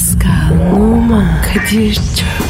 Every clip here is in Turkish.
Pascal, Oman, Kadir çok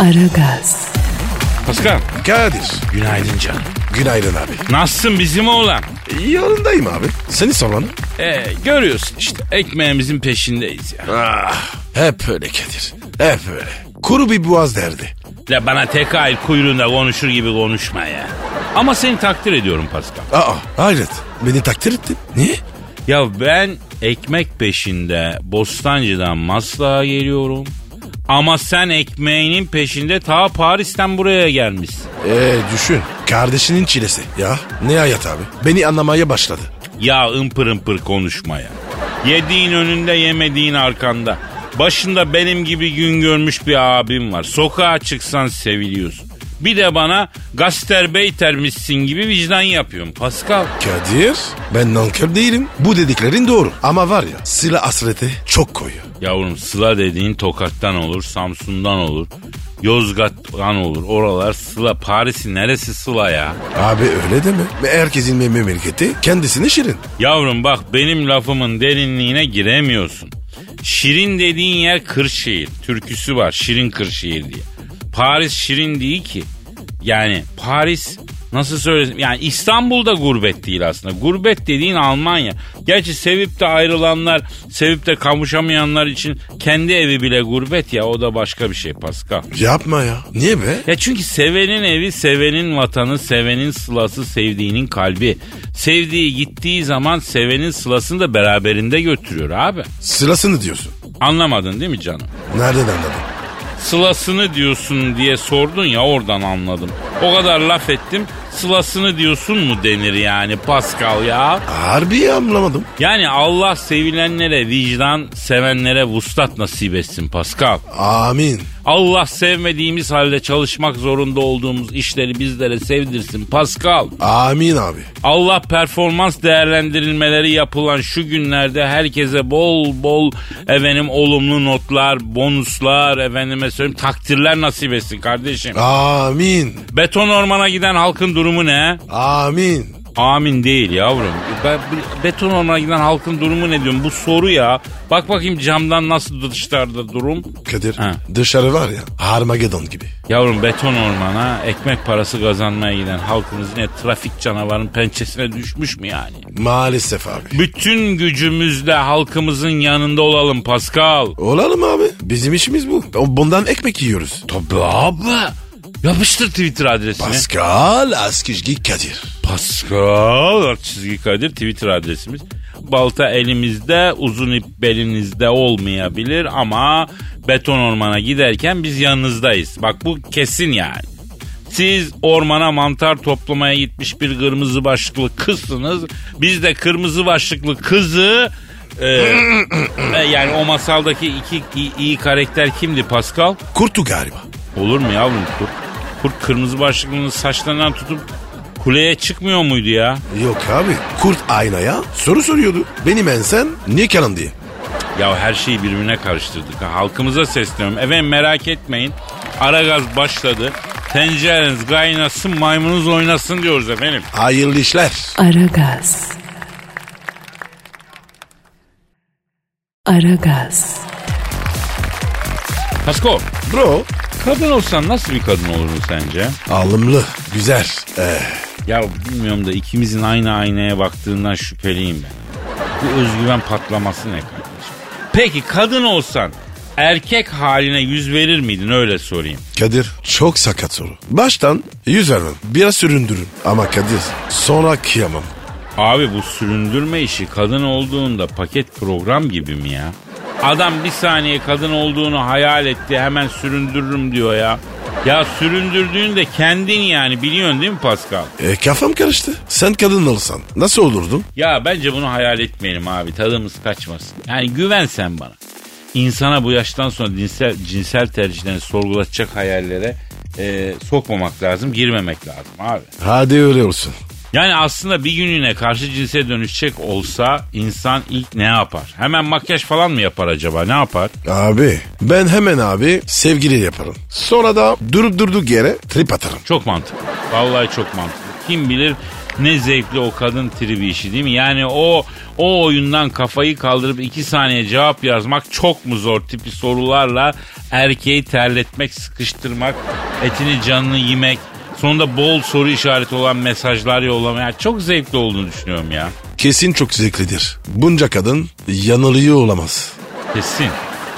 Aragaz, Pascal. Kadir. Günaydın canım. Günaydın abi. Nasılsın bizim oğlan? Yanındayım abi. Seni sormanı. Ee, görüyorsun işte ekmeğimizin peşindeyiz ya. Ah, hep öyle Kadir. Hep öyle. Kuru bir boğaz derdi. Ya bana tek ayır kuyruğunda konuşur gibi konuşma ya. Ama seni takdir ediyorum Pascal. Aa hayret. Beni takdir ettin. Niye? Ya ben ekmek peşinde Bostancı'dan Maslak'a geliyorum. Ama sen ekmeğinin peşinde ta Paris'ten buraya gelmişsin. Ee düşün. Kardeşinin çilesi. Ya ne hayat abi. Beni anlamaya başladı. Ya ımpır ımpır konuşma ya. Yediğin önünde yemediğin arkanda. Başında benim gibi gün görmüş bir abim var. Sokağa çıksan seviliyorsun. Bir de bana gasterbeytermişsin gibi vicdan yapıyorum Pascal. Kadir ben nankör değilim. Bu dediklerin doğru. Ama var ya silah hasreti çok koyuyor. Yavrum Sıla dediğin Tokat'tan olur, Samsun'dan olur, Yozgat'tan olur. Oralar Sıla. Paris'in neresi Sıla ya? Abi öyle deme. Herkesin memleketi kendisine şirin. Yavrum bak benim lafımın derinliğine giremiyorsun. Şirin dediğin yer Kırşehir. Türküsü var Şirin Kırşehir diye. Paris şirin değil ki. Yani Paris nasıl söylesem yani İstanbul'da gurbet değil aslında. Gurbet dediğin Almanya. Gerçi sevip de ayrılanlar, sevip de kavuşamayanlar için kendi evi bile gurbet ya o da başka bir şey Pascal. Yapma ya. Niye be? Ya çünkü sevenin evi, sevenin vatanı, sevenin sılası, sevdiğinin kalbi. Sevdiği gittiği zaman sevenin sılasını da beraberinde götürüyor abi. Sırasını diyorsun. Anlamadın değil mi canım? Nereden anladın? Sılasını diyorsun diye sordun ya oradan anladım. O kadar laf ettim. Sılasını diyorsun mu denir yani Pascal ya? Harbi anlamadım. Yani Allah sevilenlere vicdan, sevenlere vuslat nasip etsin Pascal. Amin. Allah sevmediğimiz halde çalışmak zorunda olduğumuz işleri bizlere sevdirsin Pascal. Amin abi. Allah performans değerlendirilmeleri yapılan şu günlerde herkese bol bol efendim olumlu notlar, bonuslar, efendime söyleyeyim takdirler nasip etsin kardeşim. Amin. Beton ormana giden halkın durumu ne? Amin. Amin değil yavrum. Ben, beton ormana giden halkın durumu ne diyorum? Bu soru ya. Bak bakayım camdan nasıl dışarıda durum. Kadir Ha. dışarı var ya Armageddon gibi. Yavrum beton ormana ekmek parası kazanmaya giden halkımız yine trafik canavarın pençesine düşmüş mü yani? Maalesef abi. Bütün gücümüzle halkımızın yanında olalım Pascal. Olalım abi. Bizim işimiz bu. Bundan ekmek yiyoruz. Tabii abi. Yapıştır Twitter adresini. Pascal Askizgi Kadir. Pascal alt çizgi Kadir Twitter adresimiz. Balta elimizde uzun ip belinizde olmayabilir ama beton ormana giderken biz yanınızdayız. Bak bu kesin yani. Siz ormana mantar toplamaya gitmiş bir kırmızı başlıklı kızsınız. Biz de kırmızı başlıklı kızı e, e, yani o masaldaki iki iyi, iyi karakter kimdi Pascal? Kurtu galiba. Olur mu yavrum kurt? Kurt kırmızı başlıklının saçlarından tutup kuleye çıkmıyor muydu ya? Yok abi. Kurt aynaya soru soruyordu. Benim ensen niye kalın diye. Ya her şeyi birbirine karıştırdık. ha. Halkımıza sesleniyorum. Efendim merak etmeyin. Ara gaz başladı. Tencereniz kaynasın maymunuz oynasın diyoruz efendim. Hayırlı işler. Aragaz. Aragaz, Pasko Bro kadın olsan nasıl bir kadın olurdun sence? alımlı güzel. Eh, Ya bilmiyorum da ikimizin aynı aynaya baktığından şüpheliyim ben. Bu özgüven patlaması ne kardeşim? Peki kadın olsan erkek haline yüz verir miydin öyle sorayım. Kadir çok sakat soru. Baştan yüz vermem. Biraz süründürün. Ama Kadir sonra kıyamam. Abi bu süründürme işi kadın olduğunda paket program gibi mi ya? Adam bir saniye kadın olduğunu hayal etti hemen süründürürüm diyor ya. Ya süründürdüğünde kendin yani biliyorsun değil mi Pascal? E, kafam karıştı. Sen kadın olsan nasıl olurdun? Ya bence bunu hayal etmeyelim abi tadımız kaçmasın. Yani güven sen bana. insana bu yaştan sonra cinsel, cinsel tercihlerini sorgulatacak hayallere e, sokmamak lazım, girmemek lazım abi. Hadi öyle olsun. Yani aslında bir günlüğüne karşı cinse dönüşecek olsa insan ilk ne yapar? Hemen makyaj falan mı yapar acaba? Ne yapar? Abi ben hemen abi sevgili yaparım. Sonra da durup durduk yere trip atarım. Çok mantıklı. Vallahi çok mantıklı. Kim bilir ne zevkli o kadın tribi işi değil mi? Yani o o oyundan kafayı kaldırıp iki saniye cevap yazmak çok mu zor tipi sorularla erkeği terletmek, sıkıştırmak, etini canını yemek, sonunda bol soru işareti olan mesajlar yollamak. Yani çok zevkli olduğunu düşünüyorum ya. Kesin çok zevklidir. Bunca kadın yanılıyor olamaz. Kesin.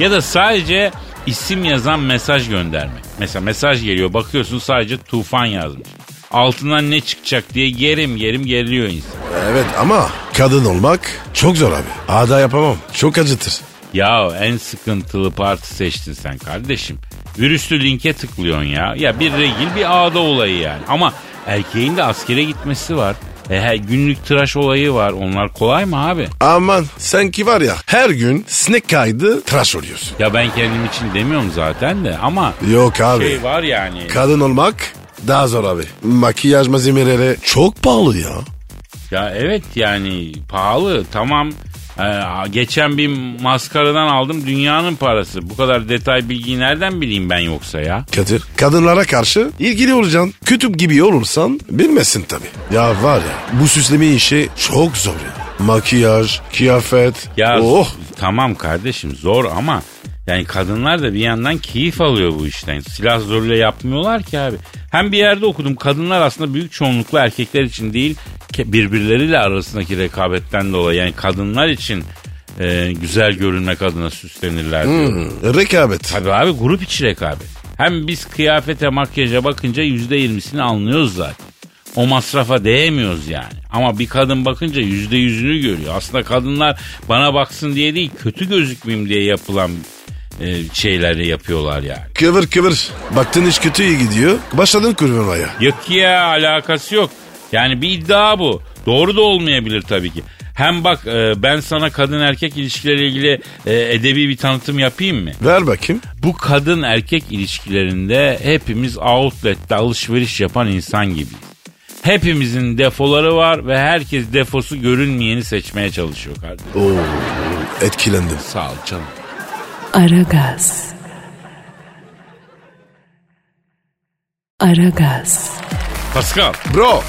Ya da sadece isim yazan mesaj göndermek. Mesela mesaj geliyor bakıyorsun sadece tufan yazmış. Altından ne çıkacak diye gerim gerim geriliyor insan. Evet ama kadın olmak çok zor abi. Ada yapamam. Çok acıtır. Ya en sıkıntılı parti seçtin sen kardeşim. Virüslü linke tıklıyorsun ya. Ya bir regil bir ağda olayı yani. Ama erkeğin de askere gitmesi var. E, her günlük tıraş olayı var. Onlar kolay mı abi? Aman sen ki var ya her gün sinek kaydı tıraş oluyorsun. Ya ben kendim için demiyorum zaten de ama Yok abi. şey var yani. Kadın olmak daha zor abi. Makyaj malzemeleri çok pahalı ya. Ya evet yani pahalı tamam. Ee, geçen bir maskaradan aldım dünyanın parası. Bu kadar detay bilgiyi nereden bileyim ben yoksa ya? Kadir kadınlara karşı ilgili olacaksın. Kütüp gibi olursan bilmesin tabii. Ya var ya bu süsleme işi çok zor ya. Makyaj, kıyafet. Ya oh. tamam kardeşim zor ama yani kadınlar da bir yandan keyif alıyor bu işten. Silah zoruyla yapmıyorlar ki abi. Hem bir yerde okudum kadınlar aslında büyük çoğunlukla erkekler için değil birbirleriyle arasındaki rekabetten dolayı yani kadınlar için e, güzel görünmek adına süslenirler diyor. Hmm, rekabet. Tabii abi grup içi rekabet. Hem biz kıyafete makyaja bakınca yüzde yirmisini anlıyoruz zaten. O masrafa değemiyoruz yani. Ama bir kadın bakınca yüzde yüzünü görüyor. Aslında kadınlar bana baksın diye değil kötü gözükmeyeyim diye yapılan e, şeyleri yapıyorlar yani. Kıvır kıvır. Baktın iş kötü iyi gidiyor. Başladın kurvamaya. Yok ya alakası yok. Yani bir iddia bu. Doğru da olmayabilir tabii ki. Hem bak e, ben sana kadın erkek ilişkileriyle ilgili e, edebi bir tanıtım yapayım mı? Ver bakayım. Bu kadın erkek ilişkilerinde hepimiz outlet'te alışveriş yapan insan gibiyiz. Hepimizin defoları var ve herkes defosu görünmeyeni seçmeye çalışıyor kardeşim. Oo, etkilendim. Sağ ol canım. Aragaz. Aragaz. Pascal, Bro.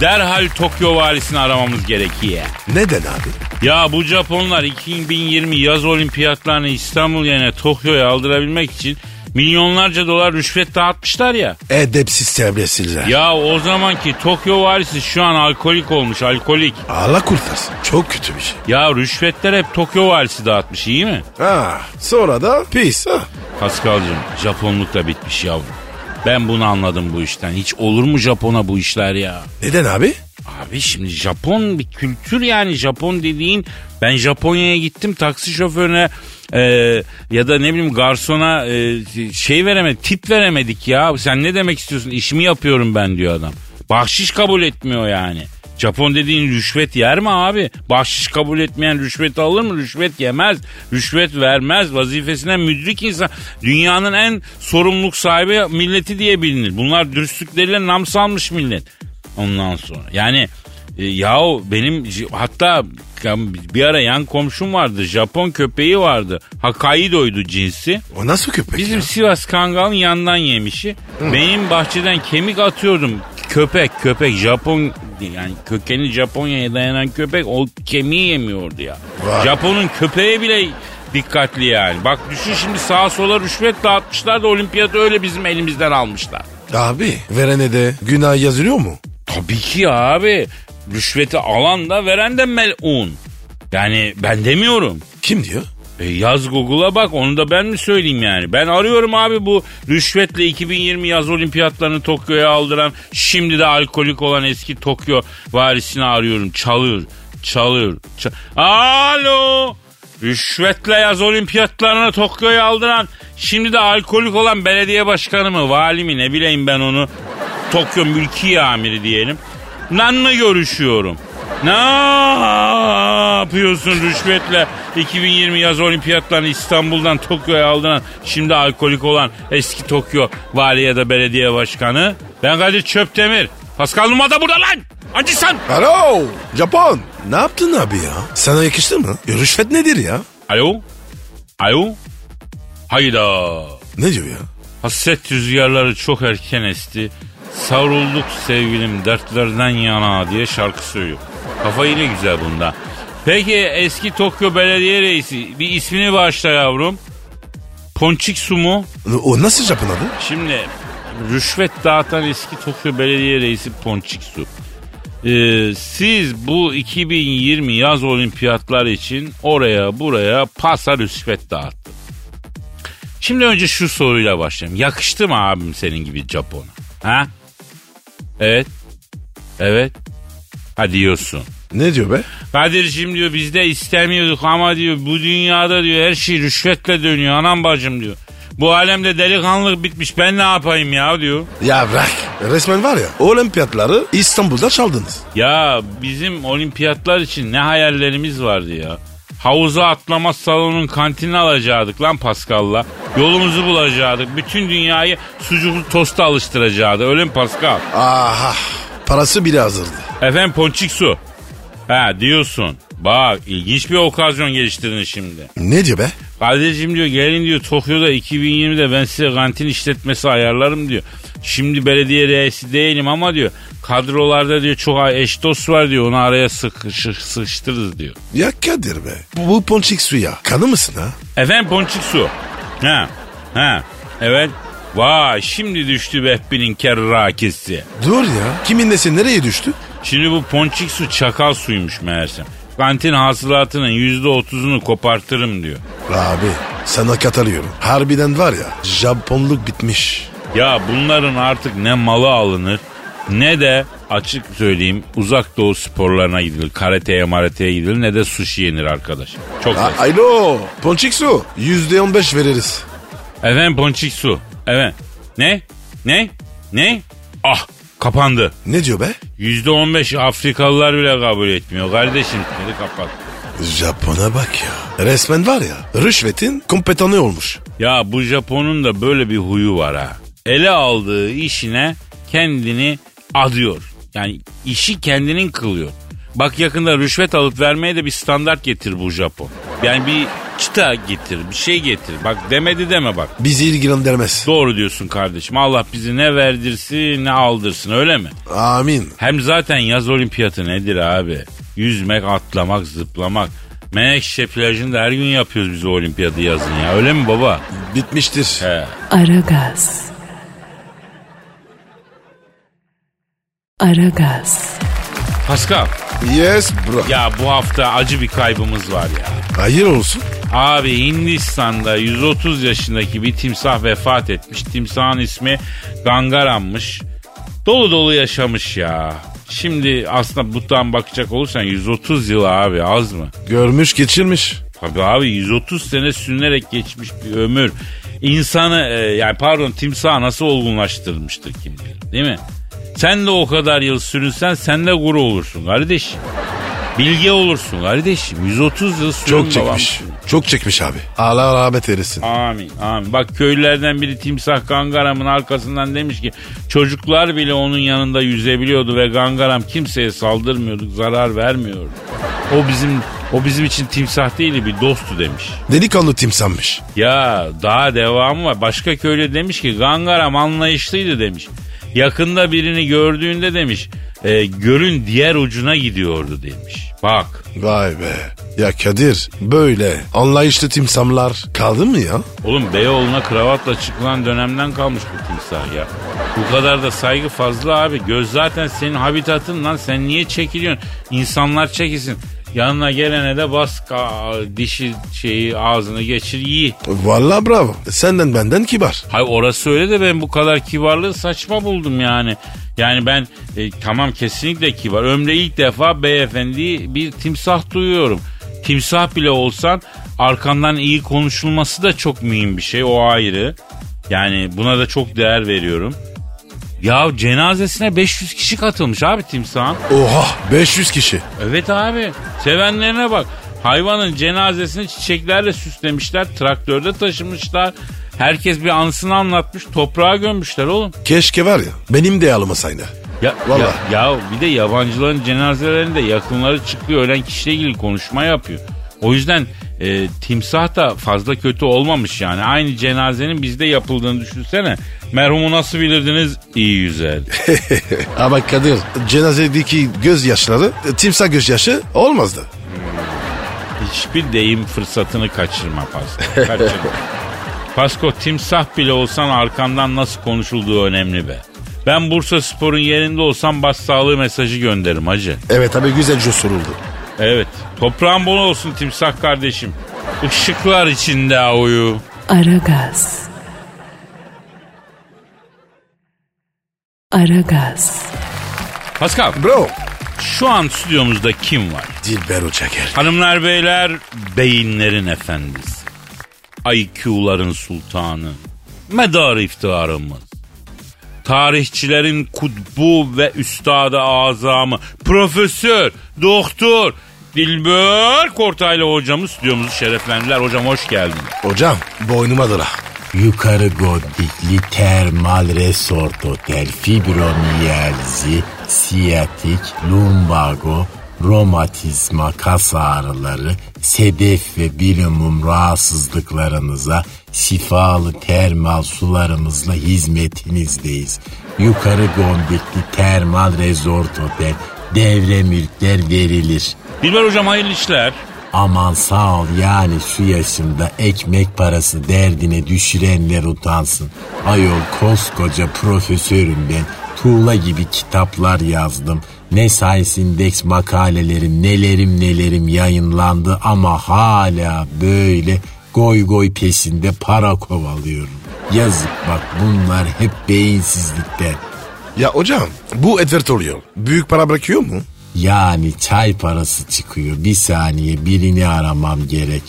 Derhal Tokyo valisini aramamız gerekiyor. Neden abi? Ya bu Japonlar 2020 yaz olimpiyatlarını İstanbul yerine Tokyo'ya aldırabilmek için milyonlarca dolar rüşvet dağıtmışlar ya. Edepsiz terbiyesizler. Ya o zamanki Tokyo valisi şu an alkolik olmuş alkolik. Allah kurtarsın. Çok kötü bir şey. Ya rüşvetler hep Tokyo valisi dağıtmış iyi mi? Ha, sonra da pis. Ha. Paskal'cığım Japonluk da bitmiş yavrum. Ben bunu anladım bu işten. Hiç olur mu Japon'a bu işler ya? Neden abi? Abi şimdi Japon bir kültür yani Japon dediğin ben Japonya'ya gittim taksi şoförüne e, ya da ne bileyim garsona e, şey veremedik tip veremedik ya sen ne demek istiyorsun işimi yapıyorum ben diyor adam. Bahşiş kabul etmiyor yani. Japon dediğin rüşvet yer mi abi? Bahşiş kabul etmeyen rüşvet alır mı? Rüşvet yemez. Rüşvet vermez. Vazifesine müdrik insan. Dünyanın en sorumluluk sahibi milleti diye bilinir. Bunlar dürüstlükleriyle nam salmış millet. Ondan sonra. Yani e, yahu benim hatta bir ara yan komşum vardı. Japon köpeği vardı. Hokkaido'ydu cinsi. O nasıl köpek Bizim ya? Sivas Kangal'ın yandan yemişi. Benim bahçeden kemik atıyordum. Köpek köpek Japon yani kökeni Japonya'ya dayanan köpek o kemiği yemiyordu ya. Vay. Japon'un köpeği bile dikkatli yani. Bak düşün şimdi sağa sola rüşvet dağıtmışlar da olimpiyatı öyle bizim elimizden almışlar. Abi verene de günah yazılıyor mu? Tabii ki abi. Rüşveti alan da veren de melun. Yani ben demiyorum. Kim diyor? E yaz Google'a bak onu da ben mi söyleyeyim yani. Ben arıyorum abi bu rüşvetle 2020 yaz olimpiyatlarını Tokyo'ya aldıran şimdi de alkolik olan eski Tokyo varisini arıyorum. Çalıyor, çalıyor. ça- Alo! Rüşvetle yaz olimpiyatlarını Tokyo'ya aldıran şimdi de alkolik olan belediye başkanı mı vali mi ne bileyim ben onu Tokyo mülki amiri diyelim. Nanla görüşüyorum. Ne yapıyorsun rüşvetle 2020 yaz olimpiyatlarını İstanbul'dan Tokyo'ya aldıran şimdi alkolik olan eski Tokyo vali ya da belediye başkanı? Ben Kadir Çöptemir. Pascal Numa da burada lan. Acısan. Alo Japon. Ne yaptın abi ya? Sana yakıştı mı? E, rüşvet nedir ya? Alo? Alo? Hayda. Ne diyor ya? Hasret rüzgarları çok erken esti. Savrulduk sevgilim dertlerden yana diye şarkı söylüyor. Kafa yine güzel bunda. Peki eski Tokyo Belediye Reisi bir ismini bağışla yavrum. Ponçik Su mu? O nasıl Japon adı? Şimdi rüşvet dağıtan eski Tokyo Belediye Reisi Ponçik Su. Ee, siz bu 2020 yaz olimpiyatları için oraya buraya pasa rüşvet dağıttınız. Şimdi önce şu soruyla başlayayım. Yakıştı mı abim senin gibi Japon'a? Ha? Evet. Evet. Ha diyorsun. Ne diyor be? Kadir'cim diyor biz de istemiyorduk ama diyor bu dünyada diyor her şey rüşvetle dönüyor anam bacım diyor. Bu alemde delikanlılık bitmiş ben ne yapayım ya diyor. Ya bırak. Resmen var ya olimpiyatları İstanbul'da çaldınız. Ya bizim olimpiyatlar için ne hayallerimiz vardı ya. Havuza atlama salonun kantinini alacaktık lan Pascal'la. Yolumuzu bulacaktık. Bütün dünyayı sucuklu tosta alıştıracaktık. Öyle mi Pascal? Aha. Parası bile hazırdı. Efendim ponçik su. Ha diyorsun. Bak ilginç bir okazyon geliştirdin şimdi. Ne diyor be? Kadir'cim diyor gelin diyor Tokyo'da 2020'de ben size kantin işletmesi ayarlarım diyor. Şimdi belediye reisi değilim ama diyor kadrolarda diyor çok eş dost var diyor onu araya sıkışır, sıkıştırırız diyor. Ya Kadir be. Bu, bu ponçik suya kanı mısın ha? Efendim ponçik su. Ha ha evet. Vay şimdi düştü Behbi'nin kerrakesi. Dur ya. Kimin nesi nereye düştü? Şimdi bu ponçik su çakal suymuş meğersem. Kantin hasılatının yüzde otuzunu kopartırım diyor. Abi sana katılıyorum. Harbiden var ya Japonluk bitmiş. Ya bunların artık ne malı alınır ne de açık söyleyeyim uzak doğu sporlarına gidilir. Karateye marateye gidilir ne de sushi yenir arkadaş. Çok A- basit. Alo ponçik su yüzde on beş veririz. Efendim ponçik su. Evet. Ne? Ne? Ne? Ah kapandı. Ne diyor be? Yüzde on beş Afrikalılar bile kabul etmiyor. Kardeşim dedi kapat. Japon'a bak ya. Resmen var ya rüşvetin kompetanı olmuş. Ya bu Japon'un da böyle bir huyu var ha. Ele aldığı işine kendini adıyor. Yani işi kendinin kılıyor. Bak yakında rüşvet alıp vermeye de bir standart getir bu Japon. Yani bir çıta getir, bir şey getir. Bak demedi deme bak. Bizi ilgilendirmez. Doğru diyorsun kardeşim. Allah bizi ne verdirsin ne aldırsın öyle mi? Amin. Hem zaten yaz olimpiyatı nedir abi? Yüzmek, atlamak, zıplamak. Menekşe plajında her gün yapıyoruz biz o olimpiyatı yazın ya. Öyle mi baba? Bitmiştir. He. Aragaz. Aragaz. Pascal. Yes bro. Ya bu hafta acı bir kaybımız var ya. Hayır olsun. Abi Hindistan'da 130 yaşındaki bir timsah vefat etmiş. Timsahın ismi Gangaram'mış. Dolu dolu yaşamış ya. Şimdi aslında buradan bakacak olursan 130 yıl abi az mı? Görmüş geçirmiş. Tabii abi 130 sene sürünerek geçmiş bir ömür. İnsanı e, yani pardon timsahı nasıl olgunlaştırmıştır kim bilir değil mi? Sen de o kadar yıl sürünsen sen de guru olursun kardeşim. Bilge olursun kardeşim. 130 yıl sürün Çok babam. çekmiş. Çok çekmiş abi. Allah rahmet eylesin. Amin amin. Bak köylülerden biri timsah gangaramın arkasından demiş ki çocuklar bile onun yanında yüzebiliyordu ve gangaram kimseye saldırmıyordu, zarar vermiyordu. O bizim o bizim için timsah değil bir dosttu demiş. Delikanlı timsanmış. Ya daha devamı var. Başka köylü demiş ki Gangaram anlayışlıydı demiş. Yakında birini gördüğünde demiş e, gölün diğer ucuna gidiyordu demiş. Bak Vay be. Ya Kadir böyle anlayışlı timsamlar kaldı mı ya? oğlum Beyoğlu'na kravatla çıkılan dönemden kalmış bu timsah ya. Bu kadar da saygı fazla abi. Göz zaten senin habitatın lan sen niye çekiliyorsun? İnsanlar çekilsin. Yanına gelene de bas ka- dişi şeyi ağzını geçir yiy. Vallahi bravo. Senden benden kibar. Hayır orası öyle de ben bu kadar kibarlığı saçma buldum yani. Yani ben e, tamam kesinlikle kibar. Ömrümde ilk defa beyefendi bir timsah duyuyorum. Timsah bile olsan arkandan iyi konuşulması da çok mühim bir şey o ayrı. Yani buna da çok değer veriyorum. Ya cenazesine 500 kişi katılmış abi timsahın. Oha 500 kişi. Evet abi. Sevenlerine bak. Hayvanın cenazesini çiçeklerle süslemişler. Traktörde taşımışlar. Herkes bir anısını anlatmış. Toprağa gömmüşler oğlum. Keşke var ya benim de almasaydı. Ya, Vallahi. ya, ya bir de yabancıların cenazelerinde yakınları çıkıyor ölen kişiyle ilgili konuşma yapıyor. O yüzden e, timsah da fazla kötü olmamış yani. Aynı cenazenin bizde yapıldığını düşünsene. Merhumu nasıl bilirdiniz? İyi güzel. Ama Kadir cenazedeki gözyaşları timsah gözyaşı olmazdı. Hiçbir deyim fırsatını kaçırma Pasko. Kaçırma. Pasko timsah bile olsan arkandan nasıl konuşulduğu önemli be. Ben Bursa Spor'un yerinde olsam başsağlığı mesajı gönderirim hacı. Evet abi güzelce soruldu. Evet. Toprağın bol olsun timsah kardeşim. Işıklar içinde uyu. Aragaz. Aragaz. Pascal Bro. şu an stüdyomuzda kim var? Dilber Uçaker. Hanımlar beyler beyinlerin efendisi. IQ'ların sultanı. Medar iftiharımız. Tarihçilerin kutbu ve üstadı azamı. Profesör, doktor, Dilber Kortaylı hocamız stüdyomuzu şereflendiler. Hocam hoş geldin. Hocam boynuma dola. Yukarı Godikli Termal Resort Otel Fibromiyalzi, siyatik, lumbago, romatizma, kas ağrıları, sedef ve bilimum rahatsızlıklarınıza şifalı termal sularımızla hizmetinizdeyiz. Yukarı Gondikli Termal Resort Otel devre mülkler verilir. Dilber hocam hayırlı işler. Aman sağ ol yani şu yaşımda ekmek parası derdine düşürenler utansın. Ayol koskoca profesörüm ben. Tuğla gibi kitaplar yazdım. Ne Science Index makalelerim nelerim nelerim yayınlandı ama hala böyle goy goy peşinde para kovalıyorum. Yazık bak bunlar hep beyinsizlikten. Ya hocam bu advertorial büyük para bırakıyor mu? Yani çay parası çıkıyor. Bir saniye birini aramam gerek.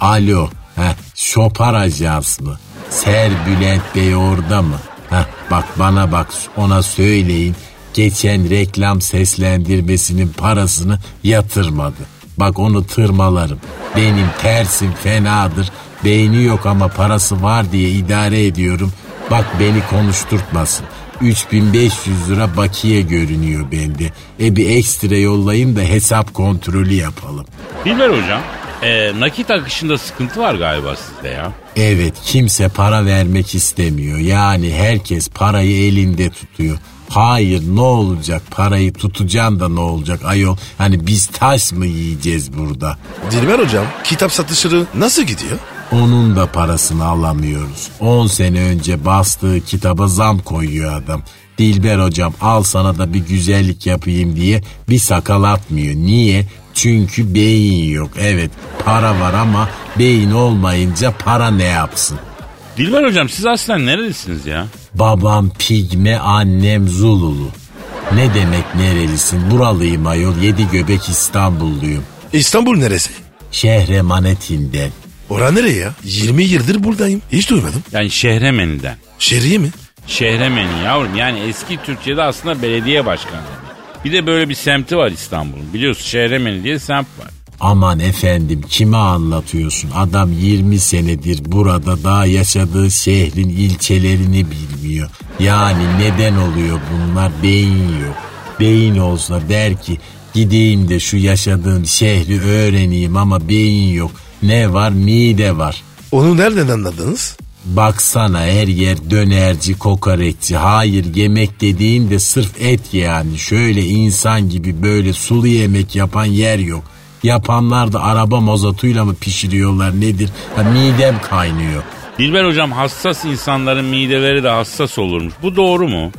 Alo. Heh, Şopar Ajans mı? Ser Bülent Bey orada mı? Heh, bak bana bak ona söyleyin. Geçen reklam seslendirmesinin parasını yatırmadı. Bak onu tırmalarım. Benim tersim fenadır. Beyni yok ama parası var diye idare ediyorum. Bak beni konuşturtmasın. 3500 lira bakiye görünüyor bende. E bir ekstra yollayın da hesap kontrolü yapalım. Dilber hocam e, nakit akışında sıkıntı var galiba sizde ya. Evet kimse para vermek istemiyor. Yani herkes parayı elinde tutuyor. Hayır ne olacak parayı tutacaksın da ne olacak ayol. Hani biz taş mı yiyeceğiz burada? Dilber hocam kitap satışları nasıl gidiyor? Onun da parasını alamıyoruz. 10 sene önce bastığı kitaba zam koyuyor adam. Dilber hocam al sana da bir güzellik yapayım diye bir sakal atmıyor. Niye? Çünkü beyin yok. Evet para var ama beyin olmayınca para ne yapsın? Dilber hocam siz aslen nerelisiniz ya? Babam pigme, annem zululu. Ne demek nerelisin? Buralıyım ayol. Yedi göbek İstanbulluyum. İstanbul neresi? Şehremanetinden. Ora nereye ya? 20 yıldır buradayım. Hiç duymadım. Yani Şehremeni'den. Şehriye mi? Şehremeni yavrum yani eski Türkçe'de aslında belediye başkanı. Bir de böyle bir semti var İstanbul'un. Biliyorsun Şehremeni diye semt var. Aman efendim kime anlatıyorsun? Adam 20 senedir burada daha yaşadığı şehrin ilçelerini bilmiyor. Yani neden oluyor bunlar? Beyin yok. Beyin olsa der ki gideyim de şu yaşadığım şehri öğreneyim ama beyin yok. Ne var? Mide var. Onu nereden anladınız? Baksana her yer dönerci, kokoreççi. Hayır yemek dediğin de sırf et yani. Şöyle insan gibi böyle sulu yemek yapan yer yok. Yapanlar da araba mazotuyla mı pişiriyorlar nedir? Ha, midem kaynıyor. Dilber hocam hassas insanların mideleri de hassas olurmuş. Bu doğru mu?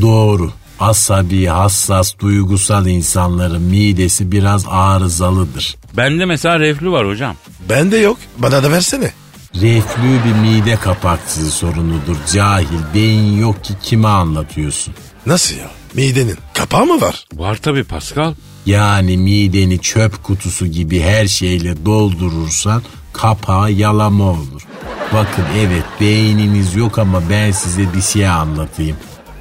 Doğru. Asabi, hassas, duygusal insanların midesi biraz arızalıdır. Bende mesela reflü var hocam. Bende yok. Bana da versene. Reflü bir mide kapakçısı sorunudur. Cahil, beyin yok ki kime anlatıyorsun? Nasıl ya? Midenin kapağı mı var? Var tabii Pascal. Yani mideni çöp kutusu gibi her şeyle doldurursan kapağı yalama olur. Bakın evet beyniniz yok ama ben size bir şey anlatayım.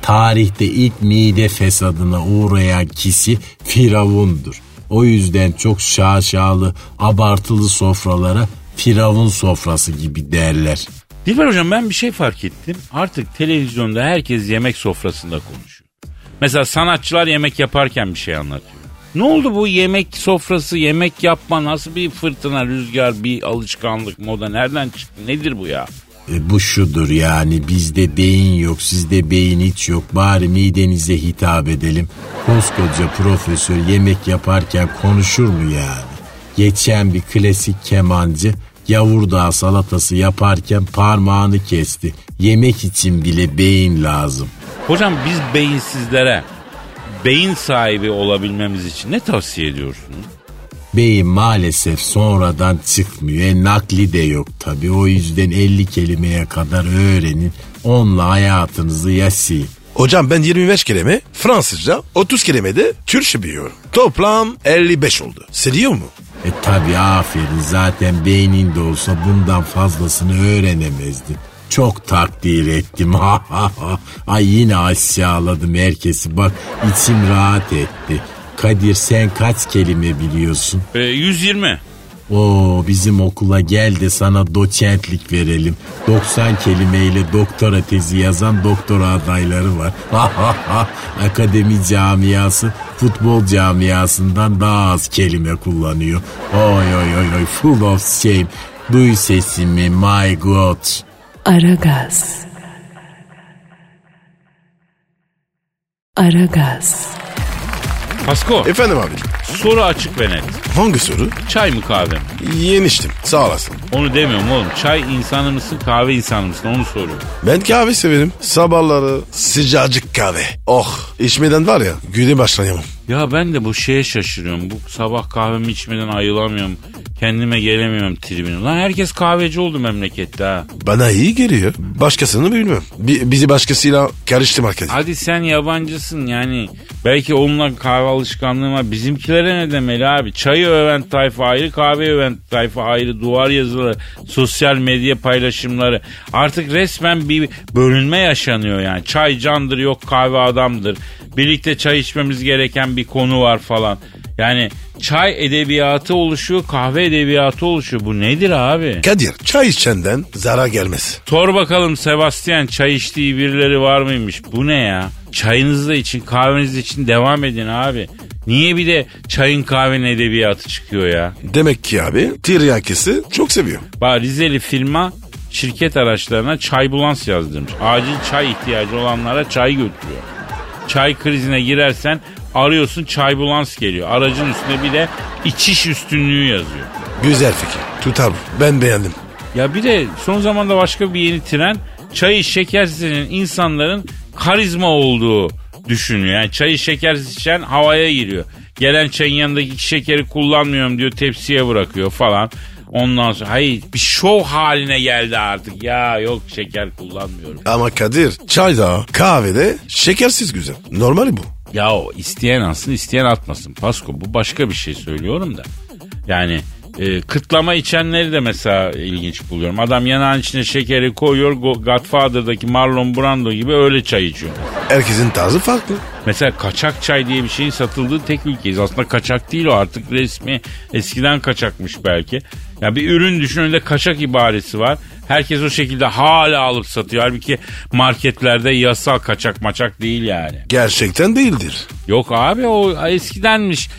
Tarihte ilk mide fesadına uğrayan kişi Firavundur. O yüzden çok şaşalı, abartılı sofralara Firavun sofrası gibi derler. Dilber hocam ben bir şey fark ettim. Artık televizyonda herkes yemek sofrasında konuşuyor. Mesela sanatçılar yemek yaparken bir şey anlatıyor. Ne oldu bu yemek sofrası, yemek yapma nasıl bir fırtına, rüzgar, bir alışkanlık, moda nereden çıktı? Nedir bu ya? E, bu şudur yani bizde beyin yok sizde beyin hiç yok bari midenize hitap edelim. Koskoca profesör yemek yaparken konuşur mu yani? Geçen bir klasik kemancı yavurdağ salatası yaparken parmağını kesti. Yemek için bile beyin lazım. Hocam biz beyinsizlere beyin sahibi olabilmemiz için ne tavsiye ediyorsunuz? Beyin maalesef sonradan çıkmıyor. E, nakli de yok tabii. O yüzden 50 kelimeye kadar öğrenin. Onunla hayatınızı yaşayın. Hocam ben 25 kelime Fransızca 30 kelime de Türkçe biliyorum. Toplam 55 oldu. Seviyor mu? E tabi aferin zaten beyninde olsa bundan fazlasını öğrenemezdin. Çok takdir ettim. Ay yine aşağıladım herkesi. Bak içim rahat etti. Kadir sen kaç kelime biliyorsun? E, 120. Oo bizim okula gel de sana doçentlik verelim. 90 kelimeyle doktora tezi yazan doktora adayları var. Ha ha ha. Akademi camiası futbol camiasından daha az kelime kullanıyor. Oy oy oy oy full of shame. Duy sesimi my god. Aragaz. Aragaz. Pasko Efendim abi. soru açık ve net. Hangi soru? Çay mı kahve mi? Yeni içtim. Sağ olasın. Onu demiyorum oğlum. Çay insanı mısın kahve insanı mısın onu soruyorum. Ben kahve severim. Sabahları sıcacık kahve. Oh içmeden var ya güne başlayamam. Ya ben de bu şeye şaşırıyorum. Bu sabah kahvemi içmeden ayılamıyorum. Kendime gelemiyorum tribine. Lan herkes kahveci oldu memlekette ha. Bana iyi geliyor. Başkasını bilmiyorum. Bi- bizi başkasıyla karıştırma Kadir. Hadi sen yabancısın yani. Belki onunla kahve alışkanlığım var. Bizimkilere ne demeli abi? Çayı öven tayfa ayrı, kahve öven tayfa ayrı. Duvar yazıları, sosyal medya paylaşımları. Artık resmen bir bölünme yaşanıyor yani. Çay candır yok kahve adamdır. Birlikte çay içmemiz gereken bir konu var falan. Yani çay edebiyatı oluşuyor, kahve edebiyatı oluşuyor. Bu nedir abi? Kadir çay içenden zarar gelmez. Sor bakalım Sebastian çay içtiği birileri var mıymış? Bu ne ya? Çayınızı da için kahvenizi için devam edin abi. Niye bir de çayın kahvenin edebiyatı çıkıyor ya? Demek ki abi tiryakisi çok seviyor. Bak Rizeli firma şirket araçlarına çay bulans yazdırmış. Acil çay ihtiyacı olanlara çay götürüyor. Çay krizine girersen arıyorsun çay bulans geliyor. Aracın üstüne bir de içiş üstünlüğü yazıyor. Güzel fikir. Tutar bu. Ben beğendim. Ya bir de son zamanda başka bir yeni tren çayı şekersiz içen insanların karizma olduğu düşünüyor. Yani çayı şekersiz içen havaya giriyor. Gelen çayın yanındaki şekeri kullanmıyorum diyor tepsiye bırakıyor falan. Ondan sonra hayır bir şov haline geldi artık. Ya yok şeker kullanmıyorum. Ama Kadir çayda kahvede şekersiz güzel. Normali bu. Ya o isteyen alsın isteyen atmasın. Pasko bu başka bir şey söylüyorum da. Yani e, kıtlama içenleri de mesela ilginç buluyorum. Adam yanağın içine şekeri koyuyor. Go- Godfather'daki Marlon Brando gibi öyle çay içiyor. Herkesin tarzı farklı. Mesela kaçak çay diye bir şeyin satıldığı tek ülkeyiz. Aslında kaçak değil o artık resmi. Eskiden kaçakmış belki. Ya bir ürün düşün önünde kaçak ibaresi var. Herkes o şekilde hala alıp satıyor. Halbuki marketlerde yasal kaçak maçak değil yani. Gerçekten değildir. Yok abi o eskidenmiş.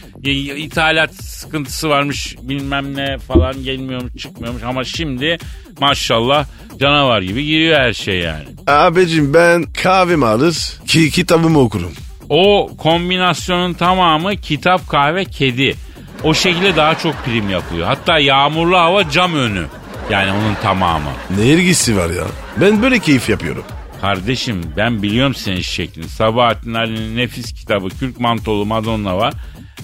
İthalat sıkıntısı varmış bilmem ne falan gelmiyormuş çıkmıyormuş. Ama şimdi maşallah canavar gibi giriyor her şey yani. Abicim ben kahvemi alır ki kitabımı okurum. O kombinasyonun tamamı kitap, kahve, kedi. O şekilde daha çok prim yapıyor. Hatta yağmurlu hava cam önü. Yani onun tamamı. Ne ilgisi var ya? Ben böyle keyif yapıyorum. Kardeşim ben biliyorum senin şeklini. Sabahattin Ali'nin nefis kitabı Kürk Mantolu Madonna var.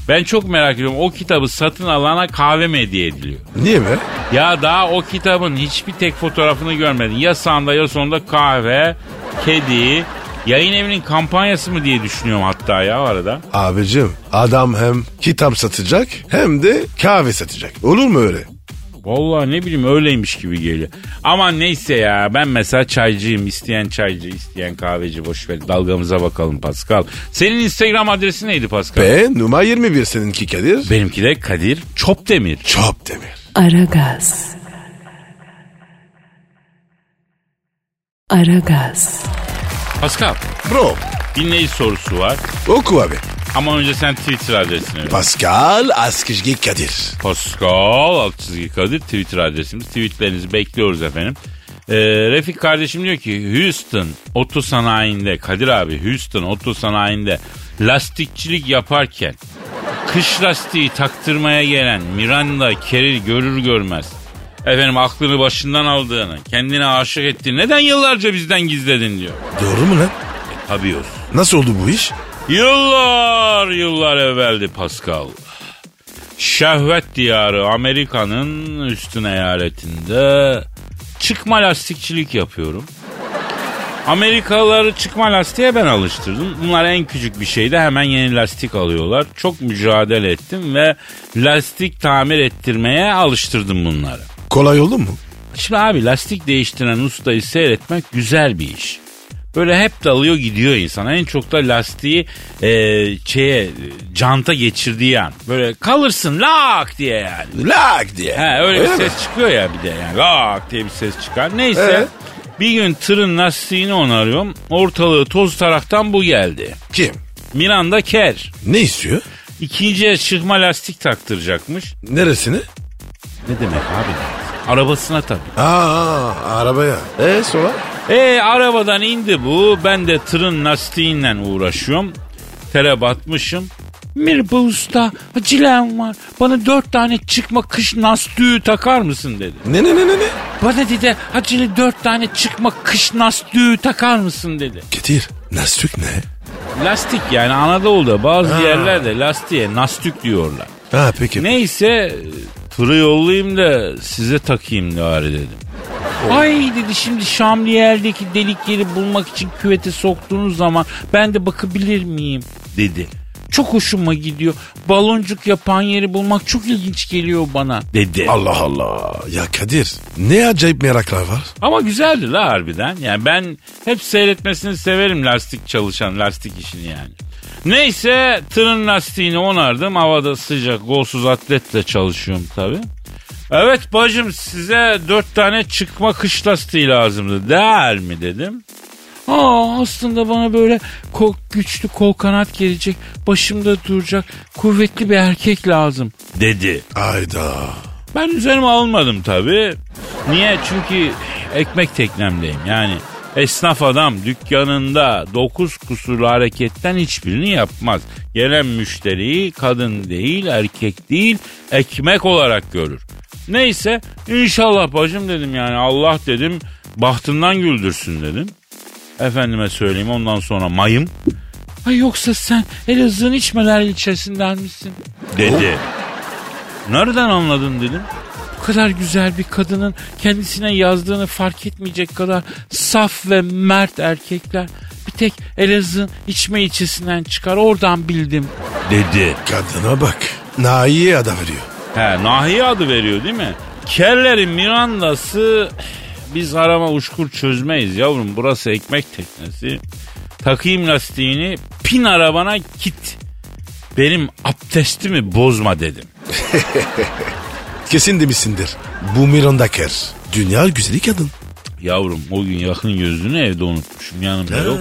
Ben çok merak ediyorum o kitabı satın alana kahve mi hediye ediliyor? Niye be? Ya daha o kitabın hiçbir tek fotoğrafını görmedin. Ya sağında ya sonunda kahve, kedi, yayın evinin kampanyası mı diye düşünüyorum hatta ya arada. Abicim adam hem kitap satacak hem de kahve satacak. Olur mu öyle? Vallahi ne bileyim öyleymiş gibi geliyor. Ama neyse ya ben mesela çaycıyım. isteyen çaycı, isteyen kahveci boş ver. Dalgamıza bakalım Pascal. Senin Instagram adresi neydi Pascal? Ve numara 21 seninki Kadir. Benimki de Kadir Çopdemir. Çok demir. Aragaz. Aragaz. Pascal Bro dinleyici sorusu var. oku abi. Ama önce sen Twitter adresini ver. Pascal Askışgi Kadir. Pascal alt çizgi Kadir Twitter adresimiz. Tweetlerinizi bekliyoruz efendim. Ee, Refik kardeşim diyor ki Houston oto sanayinde Kadir abi Houston oto sanayinde lastikçilik yaparken kış lastiği taktırmaya gelen Miranda Keril görür görmez efendim aklını başından aldığını kendine aşık ettiğini neden yıllarca bizden gizledin diyor. Doğru mu lan? Tabii olsun. Nasıl oldu bu iş? Yıllar yıllar evveldi Pascal. Şehvet diyarı Amerika'nın üstün eyaletinde çıkma lastikçilik yapıyorum. Amerikalıları çıkma lastiğe ben alıştırdım. Bunlar en küçük bir şeyde hemen yeni lastik alıyorlar. Çok mücadele ettim ve lastik tamir ettirmeye alıştırdım bunları. Kolay oldu mu? Şimdi abi lastik değiştiren ustayı seyretmek güzel bir iş. Böyle hep dalıyor gidiyor insan. En çok da lastiği e, şeye, canta geçirdiği an. Böyle kalırsın lak diye yani. Lak diye. He, öyle, bir mi? ses çıkıyor ya bir de yani. Lak diye bir ses çıkar. Neyse Evet. bir gün tırın lastiğini onarıyorum. Ortalığı toz taraktan bu geldi. Kim? Miranda Kerr. Ne istiyor? İkinciye çıkma lastik taktıracakmış. Neresini? Ne demek abi? Arabasına tabii. Aa, arabaya. E sonra? E arabadan indi bu. Ben de tırın lastiğiyle uğraşıyorum. Tere batmışım. Merhaba usta acilem var. Bana dört tane çıkma kış lastiği takar mısın dedi. Ne ne ne ne ne? Bana dedi acele dört tane çıkma kış lastiği takar mısın dedi. Getir. Lastik ne? Lastik yani Anadolu'da bazı Ha. yerlerde lastiğe nastik diyorlar. Ha peki. Neyse tırı yollayayım da size takayım bari dedim. Ay dedi şimdi Şamliyer'deki delik yeri bulmak için küvete soktuğunuz zaman ben de bakabilir miyim dedi. Çok hoşuma gidiyor. Baloncuk yapan yeri bulmak çok ilginç geliyor bana dedi. Allah Allah. Ya Kadir ne acayip meraklar var. Ama güzeldi la harbiden. Yani ben hep seyretmesini severim lastik çalışan lastik işini yani. Neyse tırın lastiğini onardım. Havada sıcak golsuz atletle çalışıyorum tabi. Evet bacım size dört tane çıkma kış lastiği lazımdı der mi dedim. Aa aslında bana böyle ko- güçlü kol kanat gelecek, başımda duracak kuvvetli bir erkek lazım dedi. Ayda. Ben üzerime almadım tabii. Niye? Çünkü ekmek teknemdeyim. Yani esnaf adam dükkanında dokuz kusurlu hareketten hiçbirini yapmaz. Gelen müşteriyi kadın değil, erkek değil, ekmek olarak görür. Neyse inşallah bacım dedim yani Allah dedim bahtından güldürsün dedim. Efendime söyleyeyim ondan sonra mayım. Ay yoksa sen Elazığ'ın içmeler ilçesinden misin? Dedi. Nereden anladın dedim. Kadar güzel bir kadının kendisine yazdığını fark etmeyecek kadar saf ve mert erkekler bir tek Elazığ'ın içme ilçesinden çıkar oradan bildim dedi. Kadına bak. Nahiye ada veriyor. He Nahiye adı veriyor değil mi? Kerlerin Miranda'sı biz arama uçkur çözmeyiz yavrum burası ekmek teknesi. Takayım lastiğini pin arabana git. Benim abdestimi bozma dedim. Kesin demişsindir. Bu Kerr. Dünya güzeli kadın. Yavrum o gün yakın gözlüğünü evde unutmuşum yanımda yok.